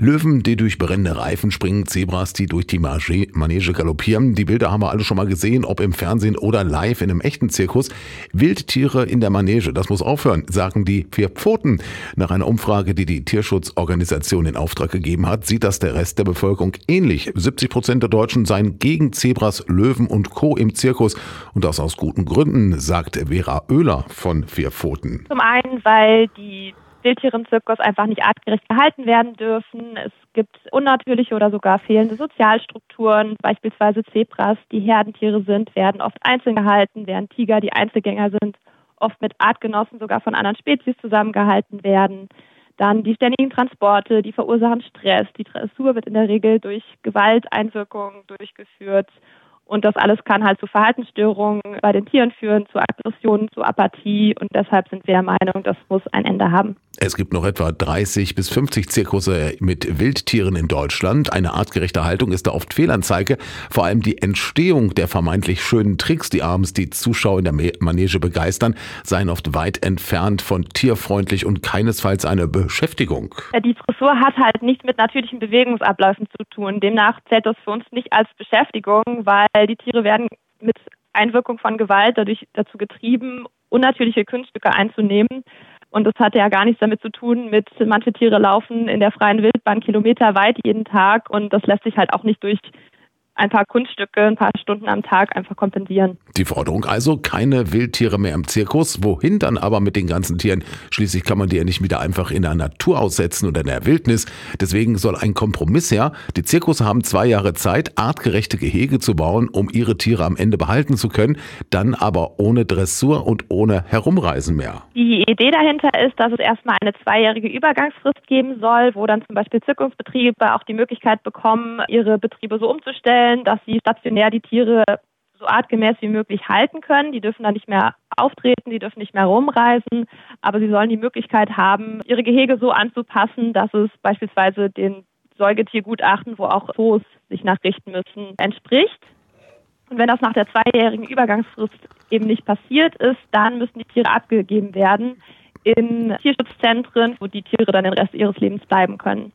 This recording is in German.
Löwen, die durch brennende Reifen springen, Zebras, die durch die Manege galoppieren. Die Bilder haben wir alle schon mal gesehen, ob im Fernsehen oder live in einem echten Zirkus. Wildtiere in der Manege, das muss aufhören, sagen die vier Pfoten. Nach einer Umfrage, die die Tierschutzorganisation in Auftrag gegeben hat, sieht das der Rest der Bevölkerung ähnlich. 70 Prozent der Deutschen seien gegen Zebras, Löwen und Co. im Zirkus. Und das aus guten Gründen, sagt Vera Oehler von Vier Pfoten. Zum einen, weil die Wildtiere im Zirkus einfach nicht artgerecht gehalten werden dürfen. Es gibt unnatürliche oder sogar fehlende Sozialstrukturen. Beispielsweise Zebras, die Herdentiere sind, werden oft einzeln gehalten, während Tiger, die Einzelgänger sind, oft mit Artgenossen sogar von anderen Spezies zusammengehalten werden. Dann die ständigen Transporte, die verursachen Stress. Die Dressur wird in der Regel durch Gewalteinwirkungen durchgeführt. Und das alles kann halt zu Verhaltensstörungen bei den Tieren führen, zu Aggressionen, zu Apathie. Und deshalb sind wir der Meinung, das muss ein Ende haben. Es gibt noch etwa 30 bis 50 Zirkusse mit Wildtieren in Deutschland. Eine artgerechte Haltung ist da oft Fehlanzeige. Vor allem die Entstehung der vermeintlich schönen Tricks, die abends die Zuschauer in der Manege begeistern, seien oft weit entfernt von tierfreundlich und keinesfalls eine Beschäftigung. Die Dressur hat halt nichts mit natürlichen Bewegungsabläufen zu tun. Demnach zählt das für uns nicht als Beschäftigung, weil die Tiere werden mit Einwirkung von Gewalt dadurch dazu getrieben, unnatürliche Kunststücke einzunehmen. Und das hatte ja gar nichts damit zu tun mit, manche Tiere laufen in der freien Wildbahn kilometerweit jeden Tag und das lässt sich halt auch nicht durch ein paar Kunststücke, ein paar Stunden am Tag einfach kompensieren. Die Forderung also, keine Wildtiere mehr im Zirkus. Wohin dann aber mit den ganzen Tieren? Schließlich kann man die ja nicht wieder einfach in der Natur aussetzen oder in der Wildnis. Deswegen soll ein Kompromiss her. Die Zirkusse haben zwei Jahre Zeit, artgerechte Gehege zu bauen, um ihre Tiere am Ende behalten zu können, dann aber ohne Dressur und ohne Herumreisen mehr. Die Idee dahinter ist, dass es erstmal eine zweijährige Übergangsfrist geben soll, wo dann zum Beispiel Zirkusbetriebe auch die Möglichkeit bekommen, ihre Betriebe so umzustellen, sicherstellen, dass sie stationär die Tiere so artgemäß wie möglich halten können. Die dürfen dann nicht mehr auftreten, die dürfen nicht mehr rumreisen, aber sie sollen die Möglichkeit haben, ihre Gehege so anzupassen, dass es beispielsweise den Säugetiergutachten, wo auch Zoos sich nachrichten müssen, entspricht. Und wenn das nach der zweijährigen Übergangsfrist eben nicht passiert ist, dann müssen die Tiere abgegeben werden in Tierschutzzentren, wo die Tiere dann den Rest ihres Lebens bleiben können.